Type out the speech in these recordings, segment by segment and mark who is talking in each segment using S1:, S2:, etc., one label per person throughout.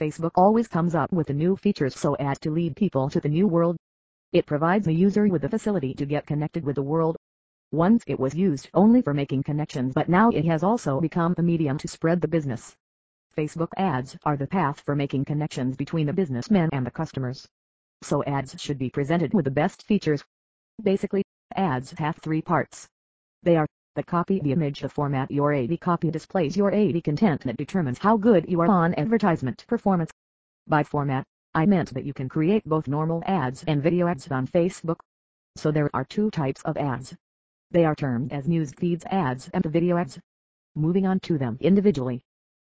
S1: Facebook always comes up with the new features so as to lead people to the new world. It provides the user with the facility to get connected with the world. Once it was used only for making connections but now it has also become the medium to spread the business. Facebook ads are the path for making connections between the businessmen and the customers. So ads should be presented with the best features. Basically, ads have three parts. They are the copy, the image, the format. Your AD copy displays your AD content that determines how good you are on advertisement performance. By format, I meant that you can create both normal ads and video ads on Facebook. So there are two types of ads. They are termed as news feeds ads and video ads. Moving on to them individually.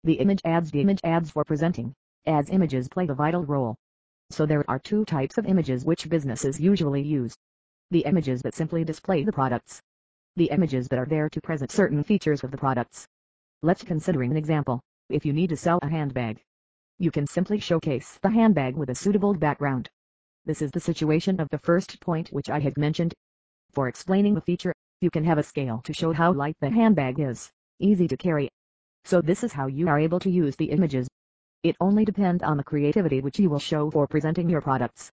S1: The image ads The image ads for presenting ads images play a vital role. So there are two types of images which businesses usually use. The images that simply display the products. The images that are there to present certain features of the products. Let's consider an example. If you need to sell a handbag, you can simply showcase the handbag with a suitable background. This is the situation of the first point which I had mentioned. For explaining the feature, you can have a scale to show how light the handbag is, easy to carry. So this is how you are able to use the images. It only depends on the creativity which you will show for presenting your products.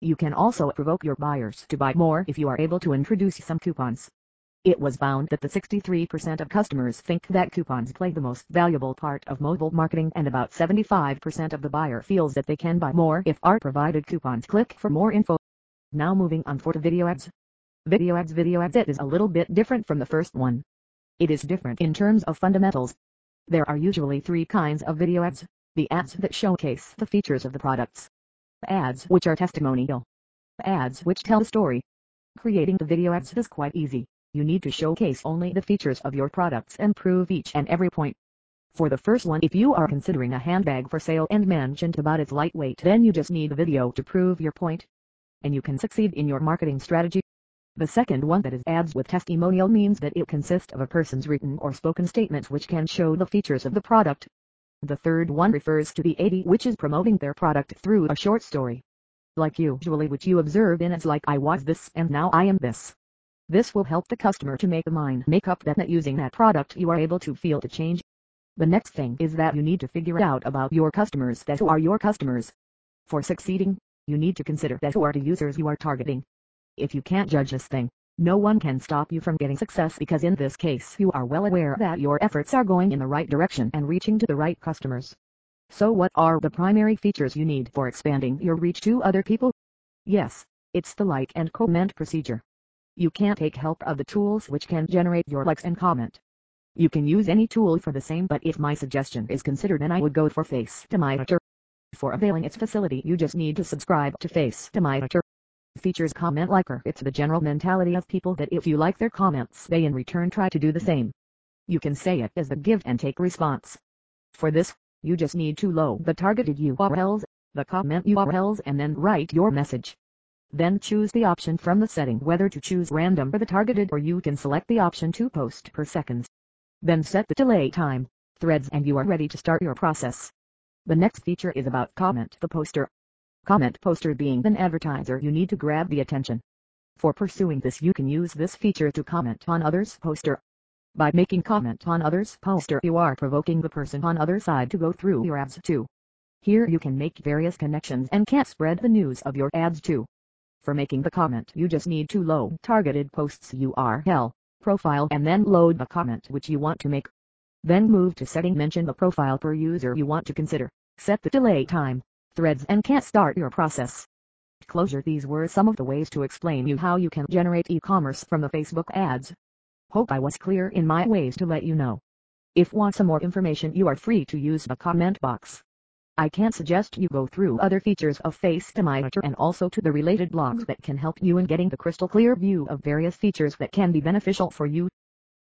S1: You can also provoke your buyers to buy more if you are able to introduce some coupons. It was found that the 63% of customers think that coupons play the most valuable part of mobile marketing and about 75% of the buyer feels that they can buy more if are provided coupons. Click for more info. Now moving on for the video ads. Video ads Video ads it is a little bit different from the first one. It is different in terms of fundamentals. There are usually three kinds of video ads the ads that showcase the features of the products, ads which are testimonial, ads which tell a story. Creating the video ads is quite easy. You need to showcase only the features of your products and prove each and every point. For the first one if you are considering a handbag for sale and mentioned about its lightweight then you just need a video to prove your point. And you can succeed in your marketing strategy. The second one that is ads with testimonial means that it consists of a person's written or spoken statements which can show the features of the product. The third one refers to the AD which is promoting their product through a short story. Like usually which you observe in ads like I was this and now I am this. This will help the customer to make a mind make up that, that using that product you are able to feel the change. The next thing is that you need to figure out about your customers that who are your customers. For succeeding, you need to consider that who are the users you are targeting. If you can't judge this thing, no one can stop you from getting success because in this case you are well aware that your efforts are going in the right direction and reaching to the right customers. So what are the primary features you need for expanding your reach to other people? Yes, it's the like and comment procedure. You can't take help of the tools which can generate your likes and comment. You can use any tool for the same but if my suggestion is considered then I would go for Face FaceTime For availing its facility you just need to subscribe to Face FaceTime features comment liker. It's the general mentality of people that if you like their comments they in return try to do the same. You can say it as the give and take response. For this, you just need to load the targeted URLs, the comment URLs and then write your message. Then choose the option from the setting whether to choose random for the targeted or you can select the option to post per seconds. Then set the delay time, threads and you are ready to start your process. The next feature is about comment the poster. Comment poster being an advertiser you need to grab the attention. For pursuing this you can use this feature to comment on others poster. By making comment on others poster you are provoking the person on other side to go through your ads too. Here you can make various connections and can spread the news of your ads too. For making the comment you just need to load targeted posts URL, profile and then load the comment which you want to make. Then move to setting mention the profile per user you want to consider, set the delay time, threads and can't start your process. Closure These were some of the ways to explain you how you can generate e-commerce from the Facebook ads. Hope I was clear in my ways to let you know. If want some more information you are free to use the comment box. I can suggest you go through other features of FaceTime and also to the related blogs that can help you in getting the crystal clear view of various features that can be beneficial for you.